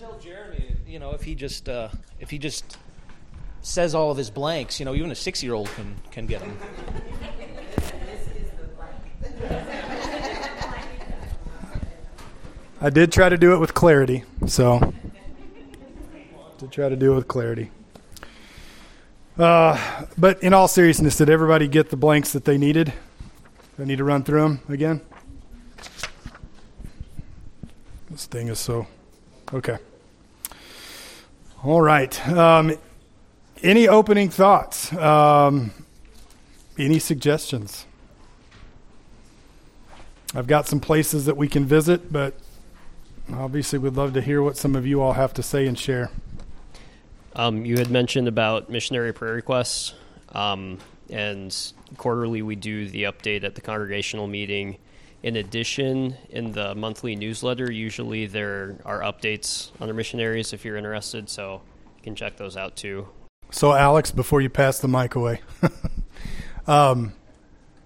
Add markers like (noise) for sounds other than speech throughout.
tell Jeremy, you know, if he just uh, if he just says all of his blanks, you know, even a six year old can can get them. I did try to do it with clarity, so to try to do it with clarity. Uh, but in all seriousness, did everybody get the blanks that they needed? I need to run through them again. This thing is so okay. All right. Um, any opening thoughts? Um, any suggestions? I've got some places that we can visit, but obviously we'd love to hear what some of you all have to say and share. Um, you had mentioned about missionary prayer requests, um, and quarterly we do the update at the congregational meeting. In addition, in the monthly newsletter, usually there are updates on the missionaries if you're interested, so you can check those out too. So, Alex, before you pass the mic away, (laughs) um,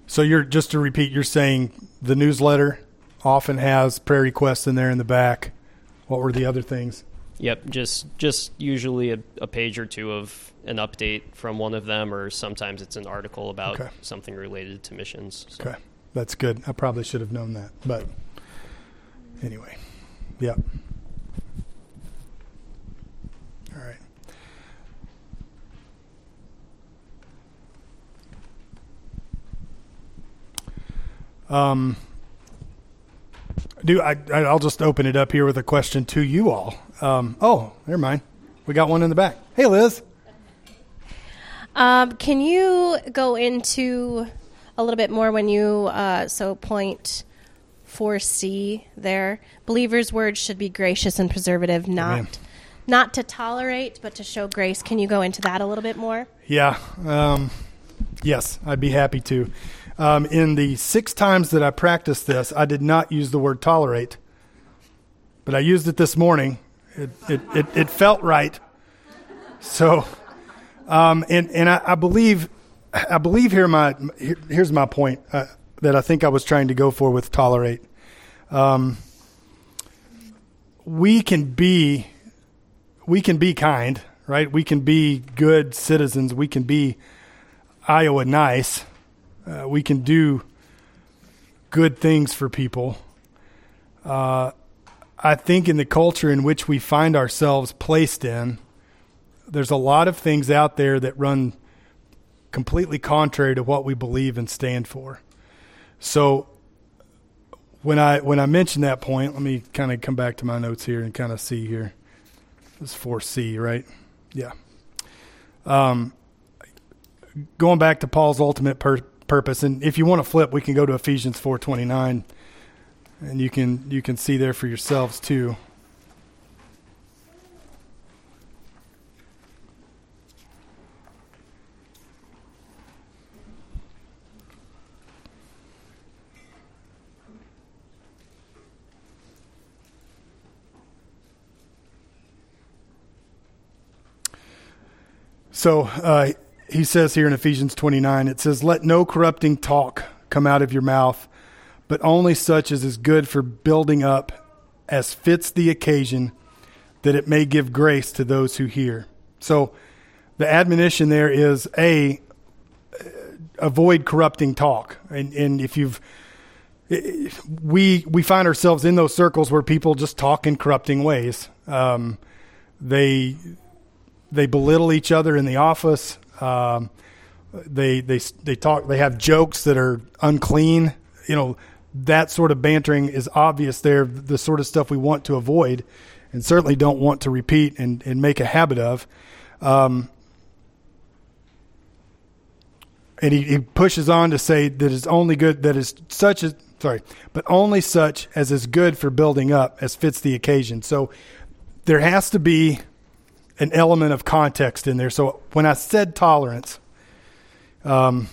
so you're just to repeat, you're saying the newsletter often has prayer requests in there in the back. What were the other things? Yep, just just usually a, a page or two of an update from one of them, or sometimes it's an article about Okay. something related to missions. So. Okay, that's good. I probably should have known that, but anyway, yeah. All right. Um, do I? I- I'll just open it up here with a question to you all. Um, oh, never mind. We got one in the back. Hey, Liz. Um, can you go into a little bit more when you uh, so point four C there? Believers' words should be gracious and preservative, not Amen. not to tolerate, but to show grace. Can you go into that a little bit more? Yeah. Um, yes, I'd be happy to. Um, in the six times that I practiced this, I did not use the word tolerate, but I used it this morning. It, it, it, it felt right. So, um, and, and I, I believe, I believe here my, here, here's my point uh, that I think I was trying to go for with tolerate. Um, we can be, we can be kind, right? We can be good citizens. We can be Iowa nice. Uh, we can do good things for people. Uh, I think in the culture in which we find ourselves placed in, there's a lot of things out there that run completely contrary to what we believe and stand for. So when I when I mention that point, let me kind of come back to my notes here and kind of see here. This 4C, right? Yeah. Um, going back to Paul's ultimate pur- purpose, and if you want to flip, we can go to Ephesians 4:29, and you can you can see there for yourselves too. So uh, he says here in Ephesians 29, it says, Let no corrupting talk come out of your mouth, but only such as is good for building up, as fits the occasion, that it may give grace to those who hear. So the admonition there is A, avoid corrupting talk. And, and if you've we we find ourselves in those circles where people just talk in corrupting ways. Um, they they belittle each other in the office. Um, they they they talk. They have jokes that are unclean. You know that sort of bantering is obvious. There, the sort of stuff we want to avoid, and certainly don't want to repeat and, and make a habit of. Um, and he, he pushes on to say that is only good that is such as sorry, but only such as is good for building up as fits the occasion. So there has to be an element of context in there. So when I said tolerance, um,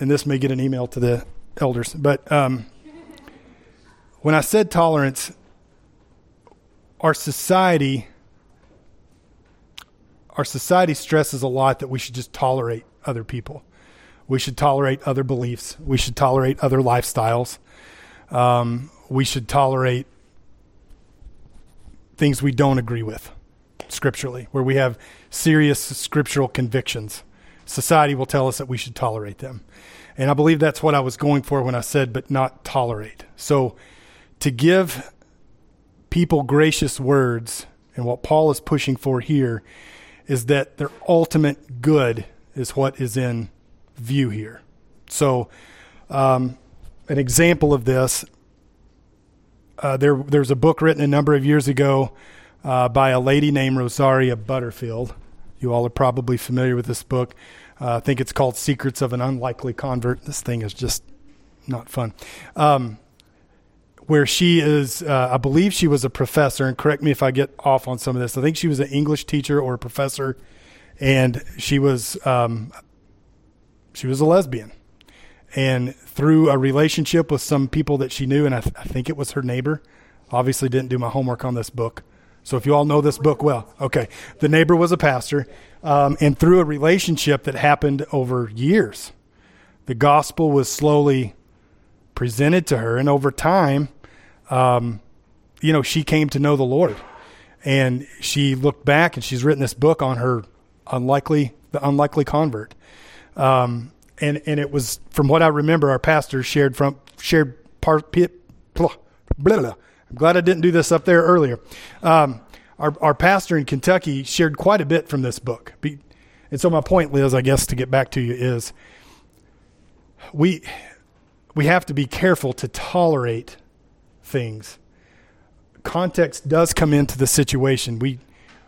and this may get an email to the elders, but um, when I said tolerance, our society, our society stresses a lot that we should just tolerate other people. We should tolerate other beliefs. We should tolerate other lifestyles. Um, we should tolerate things we don't agree with scripturally, where we have serious scriptural convictions. Society will tell us that we should tolerate them. And I believe that's what I was going for when I said, but not tolerate. So to give people gracious words, and what Paul is pushing for here is that their ultimate good is what is in view here. So, um, an example of this uh, there, there's a book written a number of years ago uh, by a lady named Rosaria Butterfield. You all are probably familiar with this book. Uh, I think it's called Secrets of an Unlikely Convert. This thing is just not fun. Um, where she is, uh, I believe she was a professor, and correct me if I get off on some of this. I think she was an English teacher or a professor, and she was um, she was a lesbian. And through a relationship with some people that she knew, and I, th- I think it was her neighbor, obviously didn't do my homework on this book. So if you all know this book well, okay. The neighbor was a pastor, um, and through a relationship that happened over years, the gospel was slowly presented to her, and over time, um, you know, she came to know the Lord, and she looked back, and she's written this book on her unlikely, the unlikely convert. Um, and and it was from what I remember, our pastor shared from shared part. Blah, blah, blah. I'm glad I didn't do this up there earlier. Um, our our pastor in Kentucky shared quite a bit from this book. And so my point, Liz, I guess to get back to you is we we have to be careful to tolerate things. Context does come into the situation. We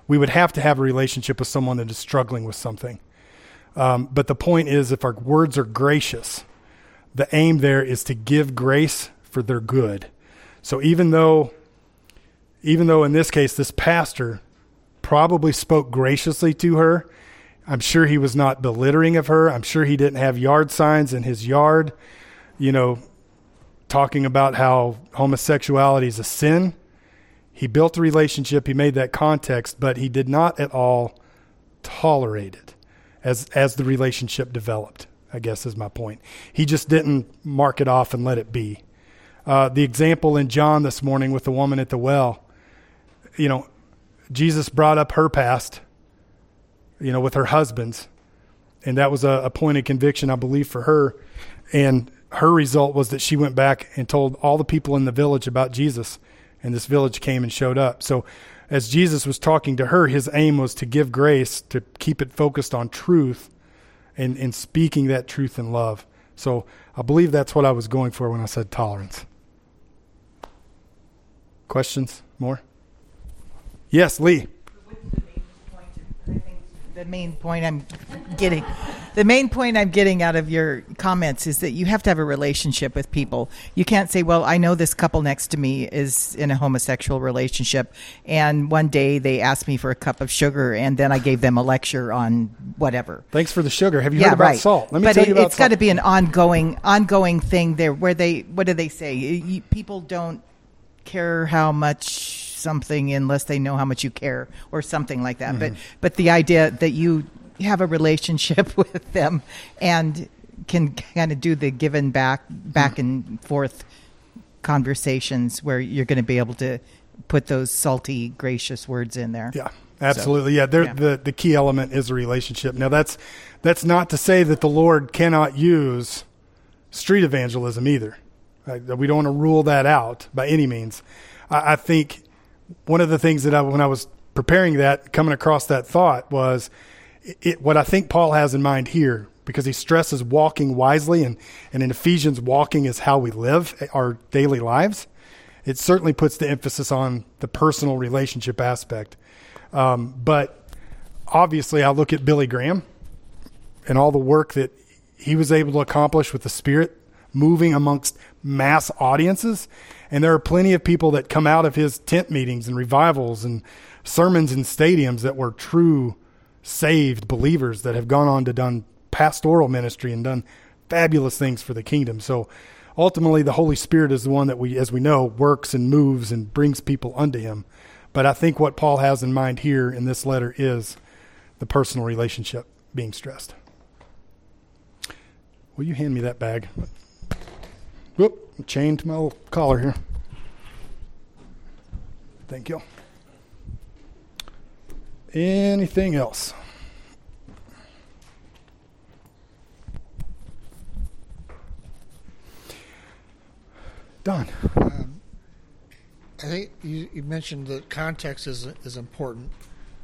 we would have to have a relationship with someone that is struggling with something. Um, but the point is, if our words are gracious, the aim there is to give grace for their good. So even though, even though in this case, this pastor probably spoke graciously to her, I'm sure he was not belittling of her. I'm sure he didn't have yard signs in his yard, you know, talking about how homosexuality is a sin. He built a relationship, he made that context, but he did not at all tolerate it as as the relationship developed. I guess is my point. He just didn't mark it off and let it be. Uh, the example in John this morning with the woman at the well, you know, Jesus brought up her past, you know, with her husbands, and that was a, a point of conviction, I believe, for her. And her result was that she went back and told all the people in the village about Jesus, and this village came and showed up. So as Jesus was talking to her, his aim was to give grace, to keep it focused on truth and, and speaking that truth in love. So I believe that's what I was going for when I said tolerance. Questions? More? Yes, Lee the main point I'm getting the main point I'm getting out of your comments is that you have to have a relationship with people. You can't say, "Well, I know this couple next to me is in a homosexual relationship, and one day they asked me for a cup of sugar, and then I gave them a lecture on whatever." Thanks for the sugar. Have you yeah, heard about right. salt? Let me but tell it, you about it's got to be an ongoing, ongoing thing there. Where they, what do they say? You, people don't care how much something unless they know how much you care or something like that. Mm-hmm. But but the idea that you have a relationship (laughs) with them and can kind of do the give and back back mm-hmm. and forth conversations where you're going to be able to put those salty gracious words in there. Yeah. Absolutely. So, yeah, yeah. The the key element is a relationship. Now that's that's not to say that the Lord cannot use street evangelism either. Right? We don't want to rule that out by any means. I, I think one of the things that I, when I was preparing that, coming across that thought was it, what I think Paul has in mind here, because he stresses walking wisely, and, and in Ephesians, walking is how we live our daily lives. It certainly puts the emphasis on the personal relationship aspect. Um, but obviously, I look at Billy Graham and all the work that he was able to accomplish with the Spirit moving amongst mass audiences. And there are plenty of people that come out of his tent meetings and revivals and sermons in stadiums that were true saved believers that have gone on to done pastoral ministry and done fabulous things for the kingdom. So ultimately the Holy Spirit is the one that we as we know works and moves and brings people unto him. But I think what Paul has in mind here in this letter is the personal relationship being stressed. Will you hand me that bag? Whoop, I'm chained to my collar here. Thank you. Anything else? Don. I think you, you mentioned that context is is important.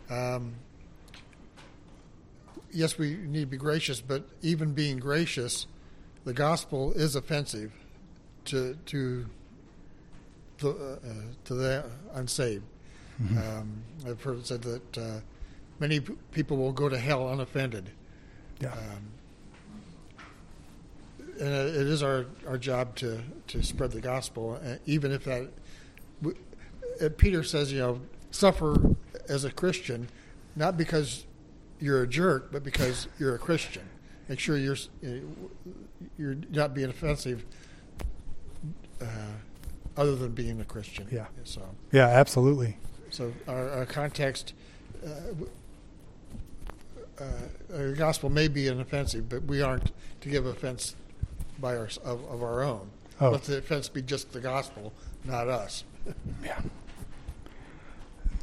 Um, yes, we need to be gracious, but even being gracious, the gospel is offensive to to the, uh, to the unsaved. Um, I've heard it said that uh, many p- people will go to hell unoffended, Yeah. and it is our, our job to, to spread the gospel, uh, even if that. uh, Peter says, you know, suffer as a Christian, not because you're a jerk, but because you're a Christian. Make sure you're uh, you're not being offensive, uh, other than being a Christian. Yeah. So. yeah, absolutely. So our, our context, uh, uh, the gospel may be an offensive, but we aren't to give offense by our, of, of our own. Oh. Let the offense be just the gospel, not us. (laughs) Yeah.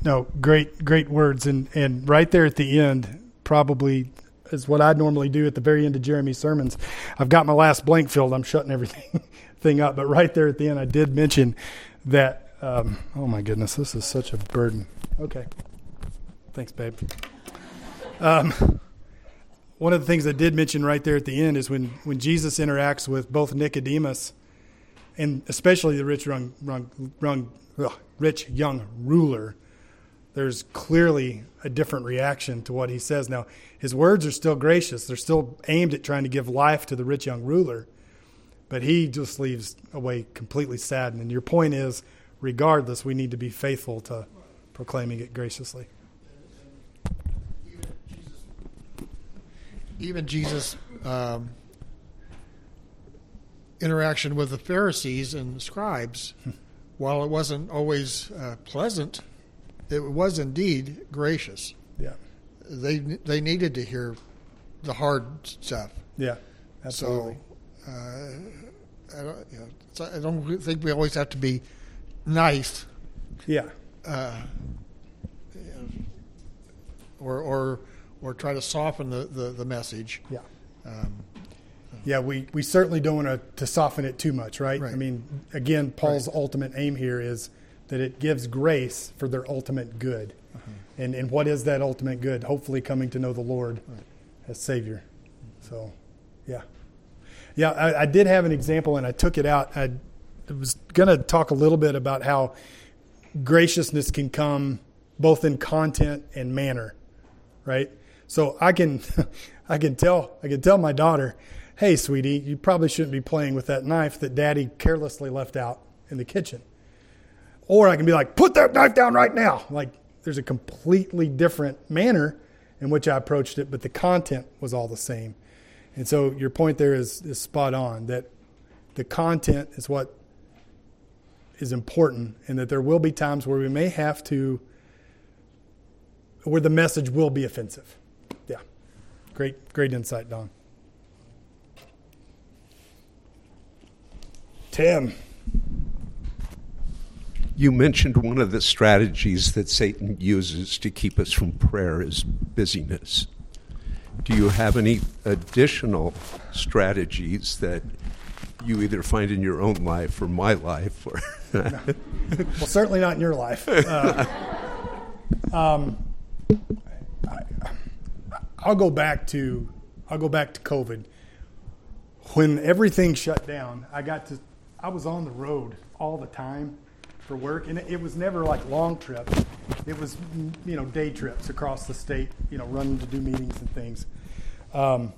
No, great, great words, and and right there at the end, probably is what I'd normally do at the very end of Jeremy's sermons. I've got my last blank filled. I'm shutting everything (laughs) thing up, but right there at the end, I did mention that. Um, oh my goodness, this is such a burden. Okay, thanks, babe. Um, one of the things I did mention right there at the end is when when Jesus interacts with both Nicodemus and especially the rich young, rich young ruler, there's clearly a different reaction to what he says. Now, his words are still gracious; they're still aimed at trying to give life to the rich young ruler, but he just leaves away completely saddened. And your point is, regardless, we need to be faithful to proclaiming it graciously. Even Jesus' um, interaction with the Pharisees and scribes, (laughs) while it wasn't always uh, pleasant, it was indeed gracious. Yeah, They they needed to hear the hard stuff. yeah, absolutely. So, I, don't, you know, so I don't think we always have to be nice yeah, uh, or, or, or try to soften the, the, the message. yeah. Um, Yeah, we, we certainly don't want to, to soften it too much, right? I mean, again, Paul's ultimate aim here is that it gives grace for their ultimate good. And, and what is that ultimate good? Hopefully, coming to know the Lord as Savior. So, yeah. Yeah, I, I did have an example and I took it out. I was going to talk a little bit about how graciousness can come both in content and manner right? So I can, (laughs) I can tell, I can tell my daughter, "Hey, sweetie, you probably shouldn't be playing with that knife that Daddy carelessly left out in the kitchen." Or I can be like, "Put that knife down right now!" Like there's a completely different manner in which I approached it, but the content was all the same. And so your point there is is spot on that the content is what is important, and that there will be times where we may have to where the message will be offensive. Yeah. Great, great insight, Don. Tim. You mentioned one of the strategies that Satan uses to keep us from prayer is busyness. Do you have any additional strategies that you either find in your own life or my life? Or (laughs) Well, certainly not in your life. Uh, (laughs) um, I, I'll go back to I'll go back to COVID. When everything shut down, I got to I was on the road all the time for work, and it was never like long trips. It was you know day trips across the state, you know, running to do meetings and things. Um,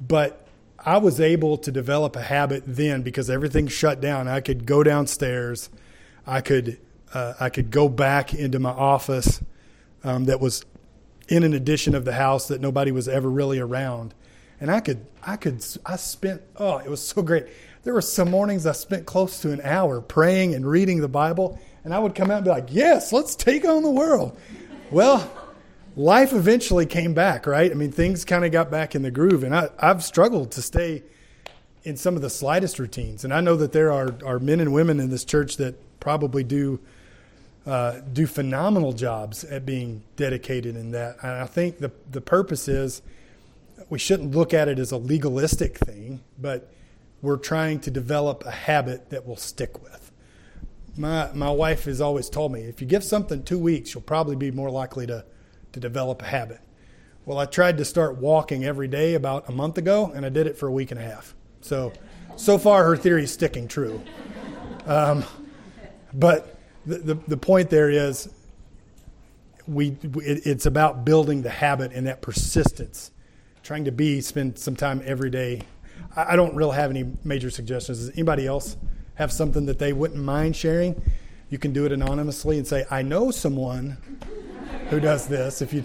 but I was able to develop a habit then because everything shut down. I could go downstairs, I could uh, I could go back into my office um, that was in an addition of the house that nobody was ever really around, and I could I could I spent oh it was so great. There were some mornings I spent close to an hour praying and reading the Bible, and I would come out and be like, "Yes, let's take on the world." Well, life eventually came back, right? I mean, things kind of got back in the groove, and I, I've struggled to stay in some of the slightest routines. And I know that there are, are men and women in this church that probably do uh, do phenomenal jobs at being dedicated in that. And I think the the purpose is we shouldn't look at it as a legalistic thing, but we're trying to develop a habit that we'll stick with. My my wife has always told me if you give something two weeks, you'll probably be more likely to to develop a habit. Well, I tried to start walking every day about a month ago, and I did it for a week and a half. So, so far, her theory is sticking true. Um, but the, the, the point there is, we it, it's about building the habit and that persistence, trying to be spend some time every day. I, I don't really have any major suggestions. Does anybody else have something that they wouldn't mind sharing? You can do it anonymously and say, "I know someone who does this." If you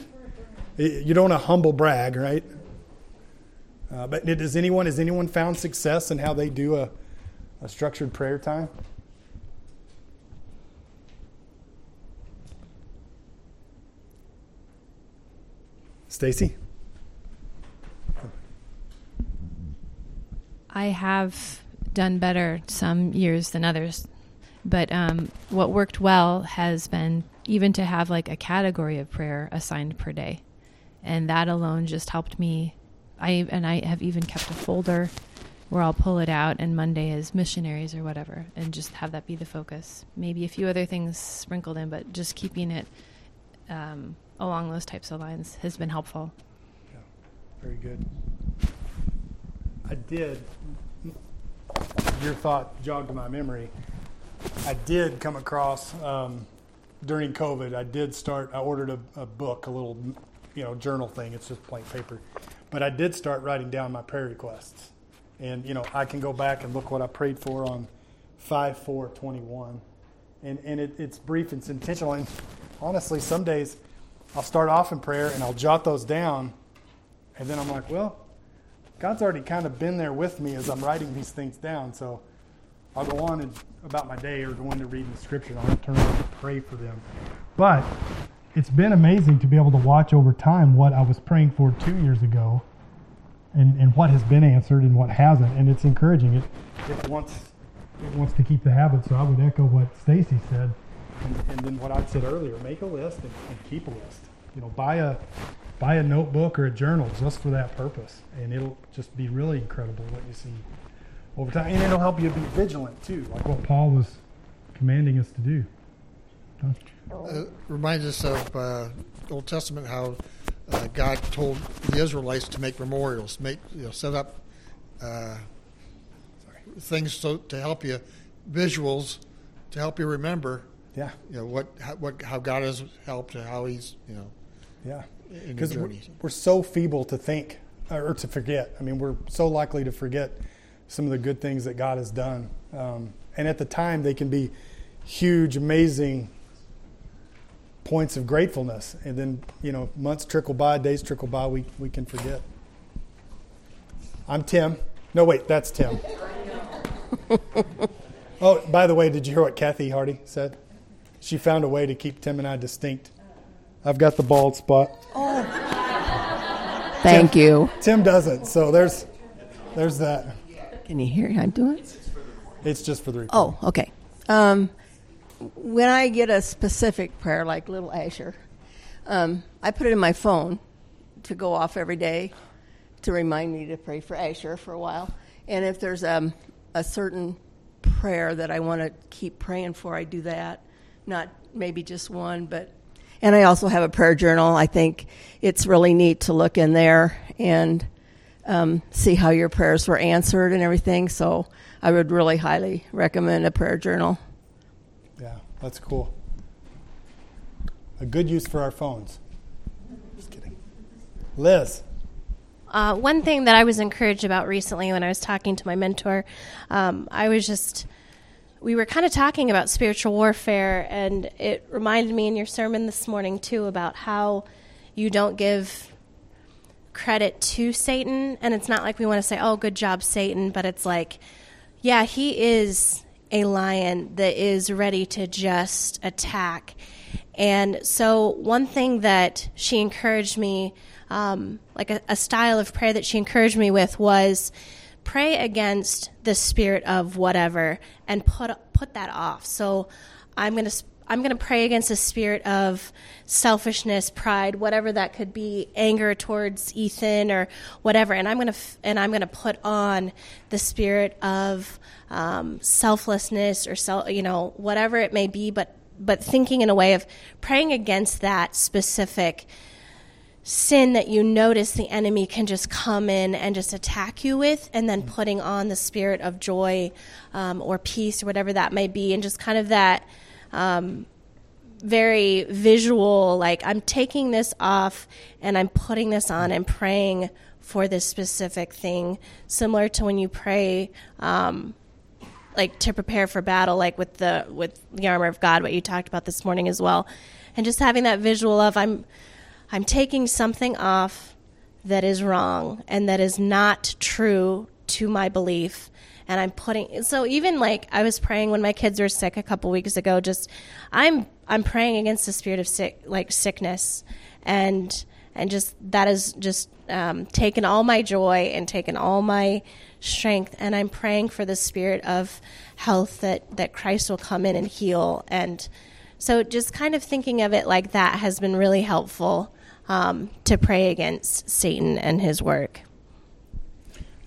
you don't want to humble brag, right? Uh, but does anyone has anyone found success in how they do a, a structured prayer time? Stacy? I have done better some years than others, but um, what worked well has been even to have like a category of prayer assigned per day, and that alone just helped me. I and I have even kept a folder where I'll pull it out, and Monday is missionaries or whatever, and just have that be the focus. Maybe a few other things sprinkled in, but just keeping it um, along those types of lines has been helpful. Yeah, very good. I did. Your thought jogged my memory. I did come across um, during COVID. I did start. I ordered a, a book, a little, you know, journal thing. It's just plain paper, but I did start writing down my prayer requests, and you know, I can go back and look what I prayed for on five four twenty one, and and it, it's brief and it's intentional. And honestly, some days I'll start off in prayer and I'll jot those down, and then I'm like, well, God's already kind of been there with me as I'm writing these things down. So I'll go on and, about my day or go into reading the scripture. I'll turn around and pray for them. But it's been amazing to be able to watch over time what I was praying for two years ago and, and what has been answered and what hasn't. And it's encouraging. It, it, wants, it wants to keep the habit. So I would echo what Stacy said. And, and, then what I said earlier make a list and, and keep a list. You know, buy a buy a notebook or a journal just for that purpose, and it'll just be really incredible what you see over time, and it'll help you be vigilant too, like what Paul was commanding us to do. Uh, reminds us of uh, Old Testament how uh, God told the Israelites to make memorials, make you know, set up uh, things so to help you, visuals to help you remember. Yeah. You know what how, what how God has helped and how He's you know. Yeah. Because we're, we're so feeble to think or to forget. I mean, we're so likely to forget some of the good things that God has done. Um, and at the time, they can be huge, amazing points of gratefulness. And then, you know, months trickle by, days trickle by, we, we can forget. I'm Tim. No, wait, that's Tim. (laughs) oh, by the way, did you hear what Kathy Hardy said? She found a way to keep Tim and I distinct. I've got the bald spot. Oh. Thank Tim, you. Tim doesn't, so there's there's that. Can you hear I'm doing? It's just for the report. Oh, okay. Um, when I get a specific prayer like Little Asher, um, I put it in my phone to go off every day to remind me to pray for Asher for a while. And if there's um, a certain prayer that I want to keep praying for, I do that. Not maybe just one, but and I also have a prayer journal. I think it's really neat to look in there and um, see how your prayers were answered and everything. So I would really highly recommend a prayer journal. Yeah, that's cool. A good use for our phones. Just kidding. Liz. Uh, one thing that I was encouraged about recently when I was talking to my mentor, um, I was just we were kind of talking about spiritual warfare, and it reminded me in your sermon this morning, too, about how you don't give credit to Satan. And it's not like we want to say, oh, good job, Satan, but it's like, yeah, he is a lion that is ready to just attack. And so, one thing that she encouraged me, um, like a, a style of prayer that she encouraged me with, was pray against the spirit of whatever and put put that off. So I'm going to I'm going to pray against the spirit of selfishness, pride, whatever that could be, anger towards Ethan or whatever, and I'm going to f- and I'm going to put on the spirit of um, selflessness or self, you know, whatever it may be, but but thinking in a way of praying against that specific sin that you notice the enemy can just come in and just attack you with, and then putting on the spirit of joy um, or peace or whatever that may be, and just kind of that um, very visual, like I'm taking this off and I'm putting this on and praying for this specific thing, similar to when you pray. Um, like to prepare for battle like with the with the armor of god what you talked about this morning as well and just having that visual of i'm i'm taking something off that is wrong and that is not true to my belief and i'm putting so even like i was praying when my kids were sick a couple weeks ago just i'm i'm praying against the spirit of sick like sickness and and just that has just um, taken all my joy and taken all my strength and i'm praying for the spirit of health that that christ will come in and heal and so just kind of thinking of it like that has been really helpful um, to pray against satan and his work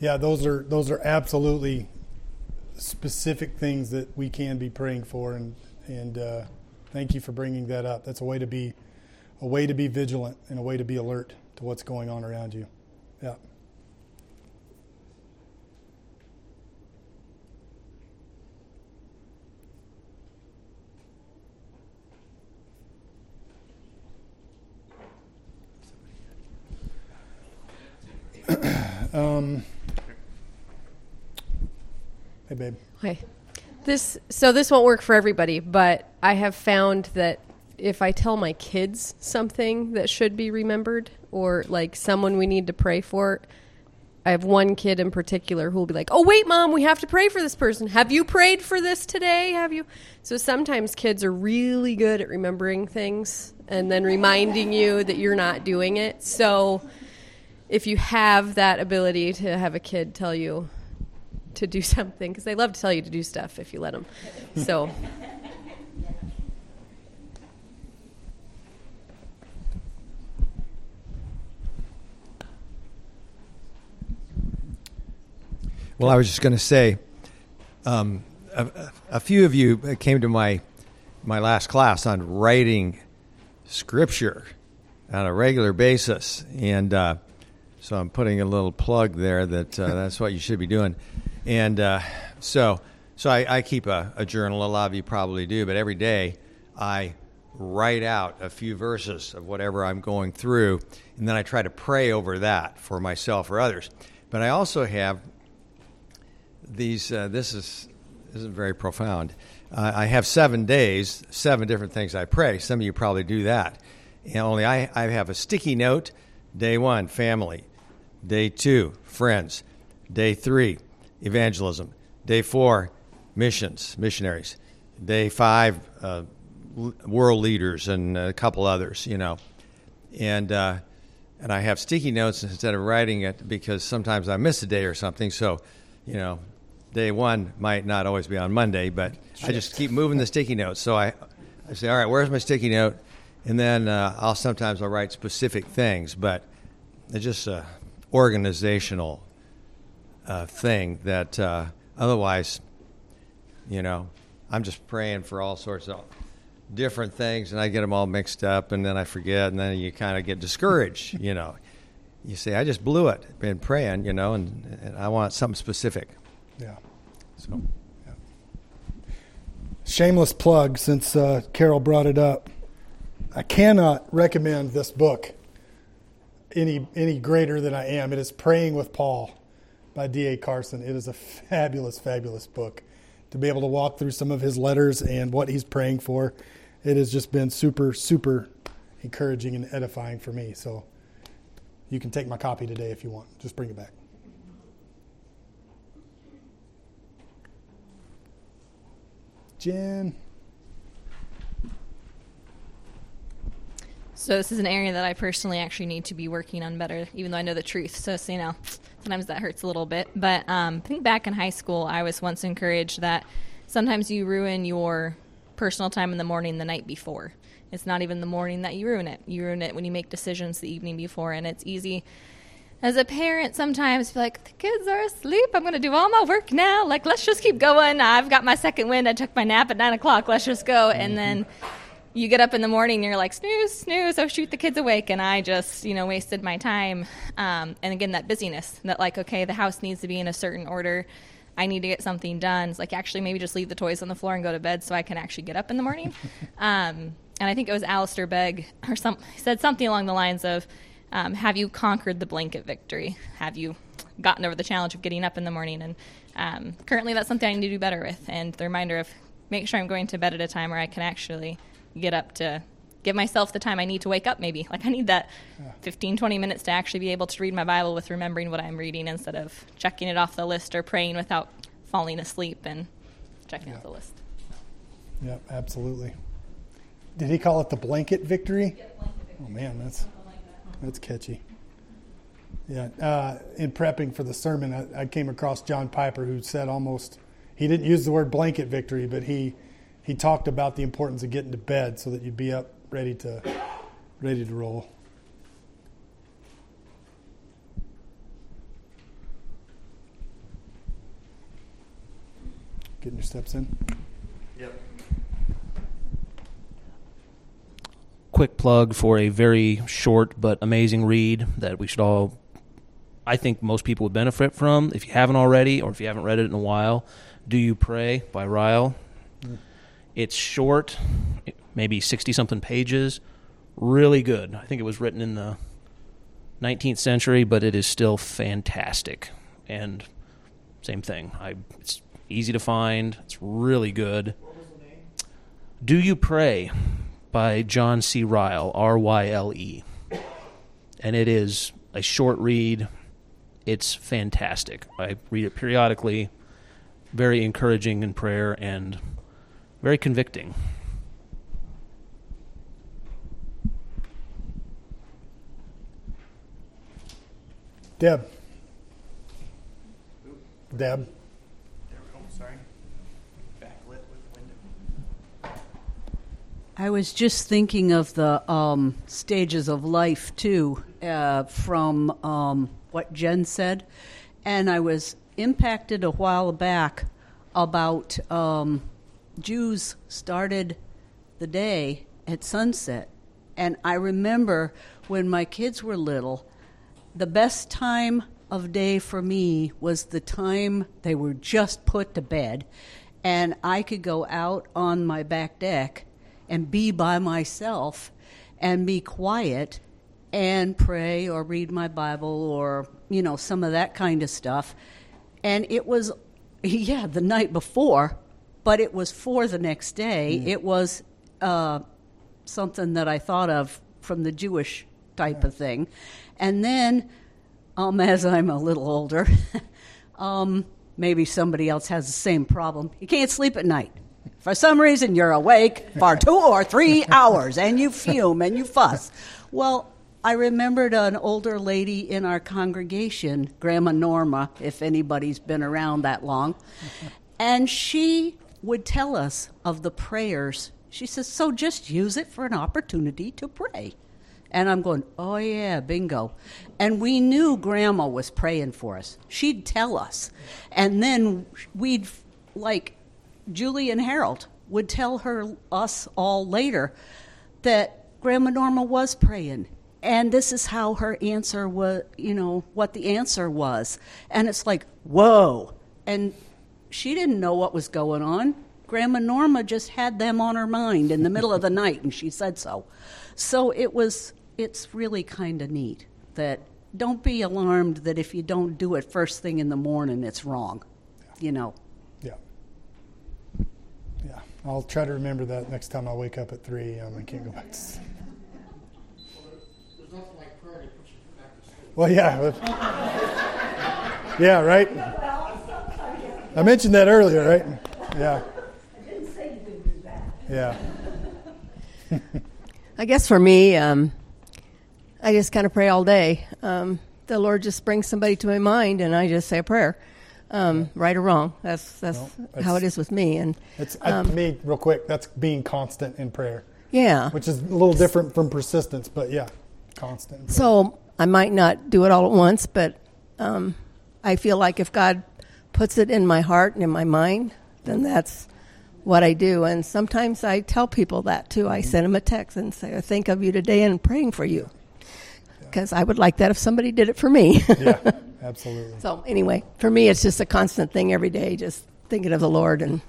Yeah, those are those are absolutely specific things that we can be praying for, and and uh, thank you for bringing that up. That's a way to be a way to be vigilant and a way to be alert to what's going on around you. Yeah. Um, hey, babe. Hi. This so this won't work for everybody, but I have found that if I tell my kids something that should be remembered or like someone we need to pray for, I have one kid in particular who will be like, "Oh wait, mom, we have to pray for this person. Have you prayed for this today? Have you?" So sometimes kids are really good at remembering things and then reminding you that you're not doing it. So if you have that ability to have a kid tell you to do (laughs) something because they love to tell you to do stuff if you let them. So Well, I was just going to say, um, a, a few of you came to my my last class on writing scripture on a regular basis, and uh, so I'm putting a little plug there that uh, that's what you should be doing. And uh, so, so I, I keep a, a journal. A lot of you probably do, but every day I write out a few verses of whatever I'm going through, and then I try to pray over that for myself or others. But I also have these. Uh, this is this is very profound. I have seven days, seven different things I pray. Some of you probably do that. And only I, I have a sticky note. Day one, family. Day two, friends. Day three, evangelism. Day four, missions, missionaries. Day five, uh, world leaders and a couple others, you know. And uh, and I have sticky notes instead of writing it because sometimes I miss a day or something. So, you know, day one might not always be on Monday, but I just keep moving the sticky notes. So I, I say, all right, where's my sticky note? And then uh, I'll sometimes I'll write specific things, but it just a organizational uh, thing that uh, otherwise, you know, I'm just praying for all sorts of different things, and I get them all mixed up, and then I forget, and then you kind of get discouraged, (laughs) you know. You say, I just blew it, been praying, you know, and, and I want something specific. Yeah. So. Shameless plug since uh, Carol brought it up. I cannot recommend this book any any greater than I am. It is Praying with Paul by D.A. Carson. It is a fabulous, fabulous book. To be able to walk through some of his letters and what he's praying for, it has just been super, super encouraging and edifying for me. So you can take my copy today if you want. Just bring it back. Jen. So this is an area that I personally actually need to be working on better, even though I know the truth. So, so you know, sometimes that hurts a little bit. But um, I think back in high school, I was once encouraged that sometimes you ruin your personal time in the morning the night before. It's not even the morning that you ruin it. You ruin it when you make decisions the evening before, and it's easy as a parent sometimes be like the kids are asleep i'm going to do all my work now like let's just keep going i've got my second wind i took my nap at nine o'clock let's just go and then you get up in the morning and you're like snooze snooze oh shoot the kids awake and i just you know wasted my time um, and again that busyness that like okay the house needs to be in a certain order i need to get something done it's like actually maybe just leave the toys on the floor and go to bed so i can actually get up in the morning (laughs) um, and i think it was Alistair begg or some said something along the lines of um, have you conquered the blanket victory? Have you gotten over the challenge of getting up in the morning? And um, currently, that's something I need to do better with. And the reminder of make sure I'm going to bed at a time where I can actually get up to give myself the time I need to wake up, maybe. Like, I need that 15, 20 minutes to actually be able to read my Bible with remembering what I'm reading instead of checking it off the list or praying without falling asleep and checking off the list. Yep, absolutely. Did he call it the blanket victory? Oh man, that's that's catchy. Yeah, uh, in prepping for the sermon, I, I, came across John Piper, who said almost he didn't use the word blanket victory, but he he talked about the importance of getting to bed so that you'd be up ready to ready to roll. Getting your steps in. Yep. quick plug for a very short but amazing read that we should all, I think most people would benefit from. If you haven't already, or if you haven't read it in a while, Do You Pray by Ryle. It's short, maybe 60 something pages, really good. I think it was written in the 19th century, but it is still fantastic. And same thing. I, it's easy to find, it's really good. Do You Pray by John C. Ryle, R Y L E. And it is a short read. It's fantastic. I read it periodically. Very encouraging in prayer and very convicting. Deb. Deb. Sorry. Backlit with window. I was just thinking of the um, stages of life too, uh, from um, what Jen said, and I was impacted a while back about um, Jews started the day at sunset, and I remember when my kids were little, the best time of day for me was the time they were just put to bed, and I could go out on my back deck and be by myself and be quiet and pray or read my Bible or, you know, some of that kind of stuff. And it was, (laughs) yeah, the night before, but it was for the next day. Mm. It was uh, something that I thought of from the Jewish type of thing. And then, um, (laughs) as I'm a little older, (laughs) um, maybe somebody else has the same problem. You can't sleep at night. For some reason, you're awake for two or three (laughs) hours and you fume and you fuss. Well, I remembered an older lady in our congregation, Grandma Norma, if anybody's been around that long, and she would tell us of the prayers. She says, So just use it for an opportunity to pray. And I'm going, Oh, yeah, bingo. And we knew Grandma was praying for us. She'd tell us. And then we'd like Julie and Harold would tell her us all later that Grandma Norma was praying. And this is how her answer was, you know, what the answer was. And it's like, whoa. And she didn't know what was going on. Grandma Norma just had them on her mind in the middle of the (laughs) night, and she said so. So it was, it's really kind of neat that don't be alarmed that if you don't do it first thing in the morning, it's wrong. You know. Yeah. Yeah. I'll try to remember that next time I wake up at 3 a.m. and can't go back to sleep. Well, yeah. (laughs) yeah, right? I mentioned that earlier, right? Yeah. I didn't say you could do that. Yeah. I guess for me, um, I just kind of pray all day. Um, the Lord just brings somebody to my mind, and I just say a prayer. um, right or wrong. That's that's No, how it's- with me. And It's uh, um, me, real quick. That's being constant in prayer. Yeah. which is a little different from persistence, but yeah, constant. So I might not do it all at once, but um, I feel like if God puts it in my heart and in my mind, then that's what I do. And sometimes I tell people that too. I send them a text and say, I think of you today and praying for you. Because I would like that if somebody did it for me. yeah, (laughs) absolutely. so, anyway, for me, it's just a constant thing every day, just thinking of the Lord. And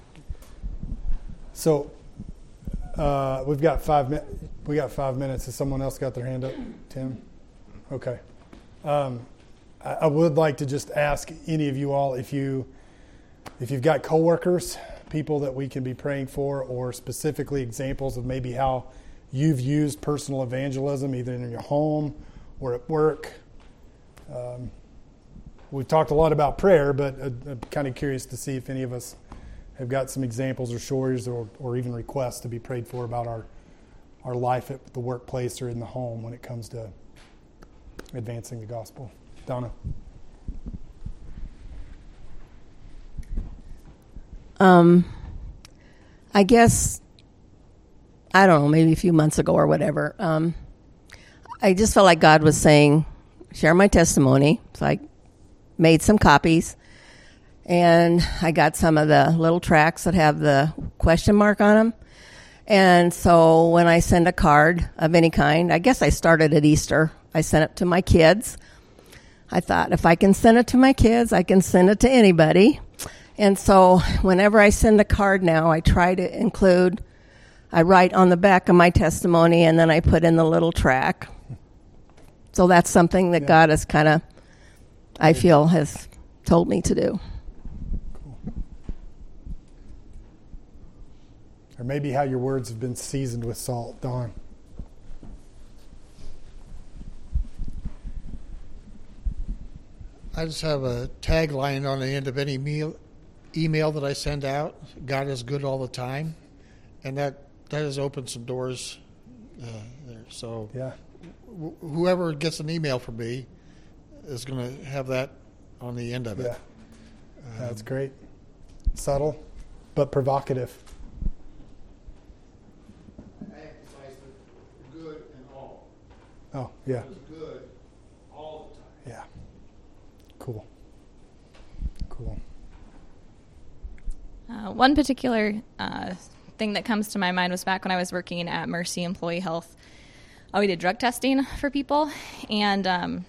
So uh, we've got five. minutes. we got five minutes. Has someone else got their hand up? Tim. Okay. Um, I, would like to just ask any of you all if you if you've got coworkers, people that we can be praying for, or specifically examples of maybe how you've used personal evangelism, either in your home or at work. Um, we've talked a lot about prayer, but I'm kind of curious to see if any of us have got some examples or stories or, or even requests to be prayed for about our our life at the workplace or in the home when it comes to advancing the gospel. Donna. um, I guess I don't know, maybe a few months ago or whatever. Um, I just felt like God was saying, "Share my testimony." So I made some copies, and I got some of the little tracts that have the question mark on them. And so when I send a card of any kind, I guess I started at Easter. I sent it to my kids. I thought if I can send it to my kids, I can send it to anybody. And so whenever I send a card now, I try to include, I write on the back of my testimony and then I put in the little tract. So that's something that God has kind of, I feel, has told me to do. Or maybe how your words have been seasoned with salt, Don. I just have a tagline on the end of any meal, email that I send out. God is good all the time, and that that has opened some doors uh, there. So yeah, wh- whoever gets an email from me is going to have that on the end of it. Yeah. That's great. Subtle, but provocative. Good and all. Oh, yeah. good all the time. Yeah. Cool. Cool. Uh, one particular uh, thing that comes to my mind was back when I was working at Mercy Employee Health. Oh, we did drug testing for people, and um,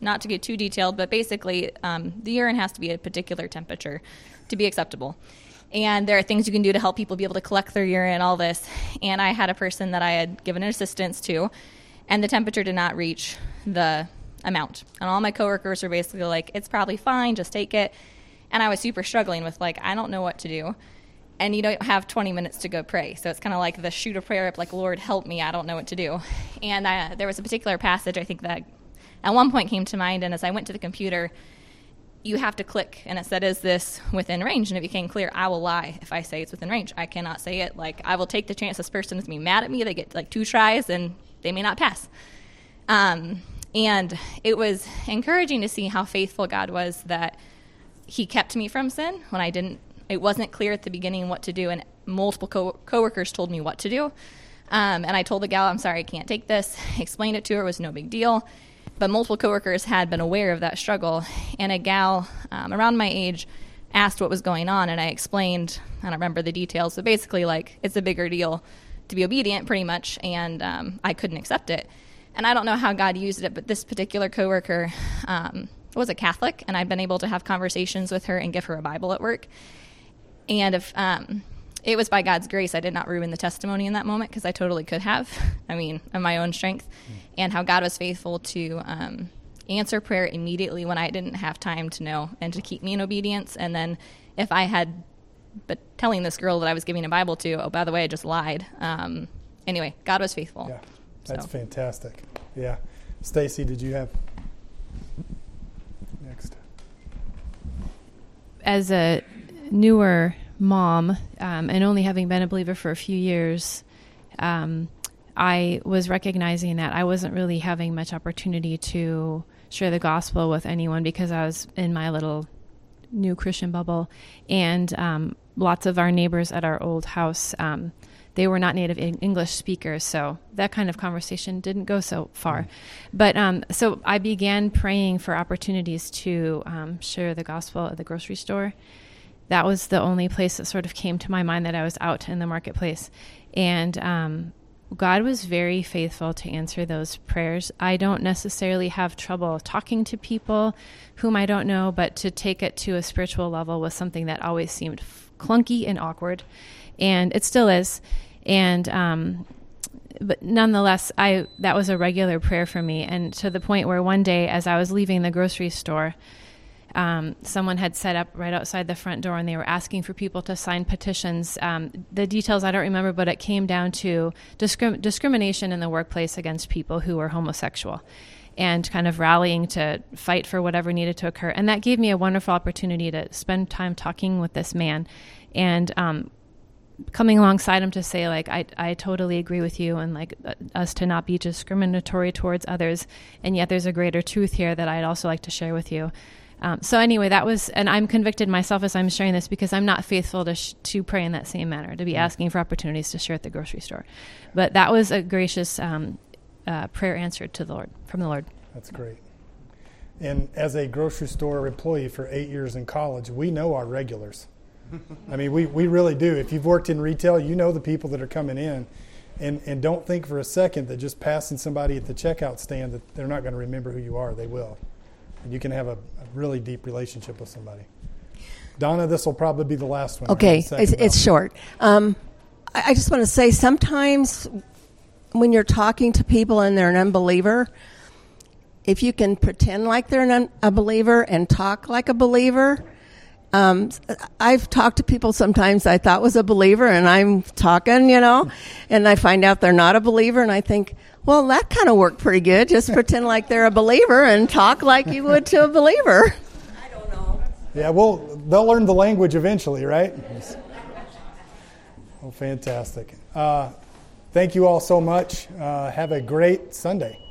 not to get too detailed, but basically, um, the urine has to be at a particular temperature to be acceptable. And there are things you can do to help people be able to collect their urine, all this. And I had a person that I had given assistance to, and the temperature did not reach the amount. And all my coworkers were basically like, "It's probably fine, just take it." And I was super struggling with like, I don't know what to do. And you don't have 20 minutes to go pray. So it's kind of like the shoot a prayer up, like, Lord, help me. I don't know what to do. And I, there was a particular passage I think that at one point came to mind. And as I went to the computer, you have to click. And it said, Is this within range? And it became clear I will lie if I say it's within range. I cannot say it. Like, I will take the chance this person is going to be mad at me. They get like two tries and they may not pass. Um, and it was encouraging to see how faithful God was that He kept me from sin when I didn't. It wasn't clear at the beginning what to do, and multiple co- coworkers told me what to do. Um, and I told the gal, "I'm sorry, I can't take this." (laughs) Explained it to her; it was no big deal. But multiple coworkers had been aware of that struggle, and a gal um, around my age asked what was going on, and I explained. I don't remember the details, but basically, like it's a bigger deal to be obedient, pretty much, and um, I couldn't accept it. And I don't know how God used it, but this particular coworker um, was a Catholic, and I'd been able to have conversations with her and give her a Bible at work. And if um, it was by God's grace, I did not ruin the testimony in that moment because I totally could have. (laughs) I mean, in my own strength, and how God was faithful to um, answer prayer immediately when I didn't have time to know and to keep me in obedience. And then if I had, but telling this girl that I was giving a Bible to, oh, by the way, I just lied. Um, anyway, God was faithful. Yeah, that's So. fantastic. Yeah. Stacy, did you have next? As a newer mom um, and only having been a believer for a few years, um, I was recognizing that I wasn't really having much opportunity to share the gospel with anyone because I was in my little new Christian bubble, and um, lots of our neighbors at our old house. They were not native English speakers, so that kind of conversation didn't go so far. Mm. But um, so I began praying for opportunities to um, share the gospel at the grocery store. That was the only place that sort of came to my mind that I was out in the marketplace. And um, God was very faithful to answer those prayers. I don't necessarily have trouble talking to people whom I don't know, but to take it to a spiritual level was something that always seemed clunky and awkward. And it still is and um, but nonetheless, I that was a regular prayer for me, and to the point where one day, as I was leaving the grocery store, um, someone had set up right outside the front door, and they were asking for people to sign petitions. Um, the details I don't remember, but it came down to discrim- discrimination in the workplace against people who were homosexual. And kind of rallying to fight for whatever needed to occur. And that gave me a wonderful opportunity to spend time talking with this man. And um, coming alongside him to say like I I totally agree with you and like uh, us to not be discriminatory towards others and yet there's a greater truth here that I'd also like to share with you. Um, so anyway, that was, and I'm convicted myself as I'm sharing this because I'm not faithful to sh- to pray in that same manner, to be mm. asking for opportunities to share at the grocery store. But that was a gracious um, uh, prayer answered to the Lord from the Lord. That's great. And as a grocery store employee for eight years in college, we know our regulars. I mean, we, we really do. If you've worked in retail, you know the people that are coming in. And, and don't think for a second that just passing somebody at the checkout stand that they're not going to remember who you are. They will. And you can have a, a really deep relationship with somebody. Donna, this will probably be the last one. Okay, it's, it's short. Um, I, I just want to say sometimes when you're talking to people and they're an unbeliever, if you can pretend like they're an un- a believer and talk like a believer, um, I've talked to people sometimes I thought was a believer, and I'm talking, you know, and I find out they're not a believer, and I think, well, that kind of worked pretty good. Just pretend like they're a believer and talk like you would to a believer. I don't know. Yeah, well, they'll learn the language eventually, right? Oh, fantastic. Uh, thank you all so much. Uh, have a great Sunday.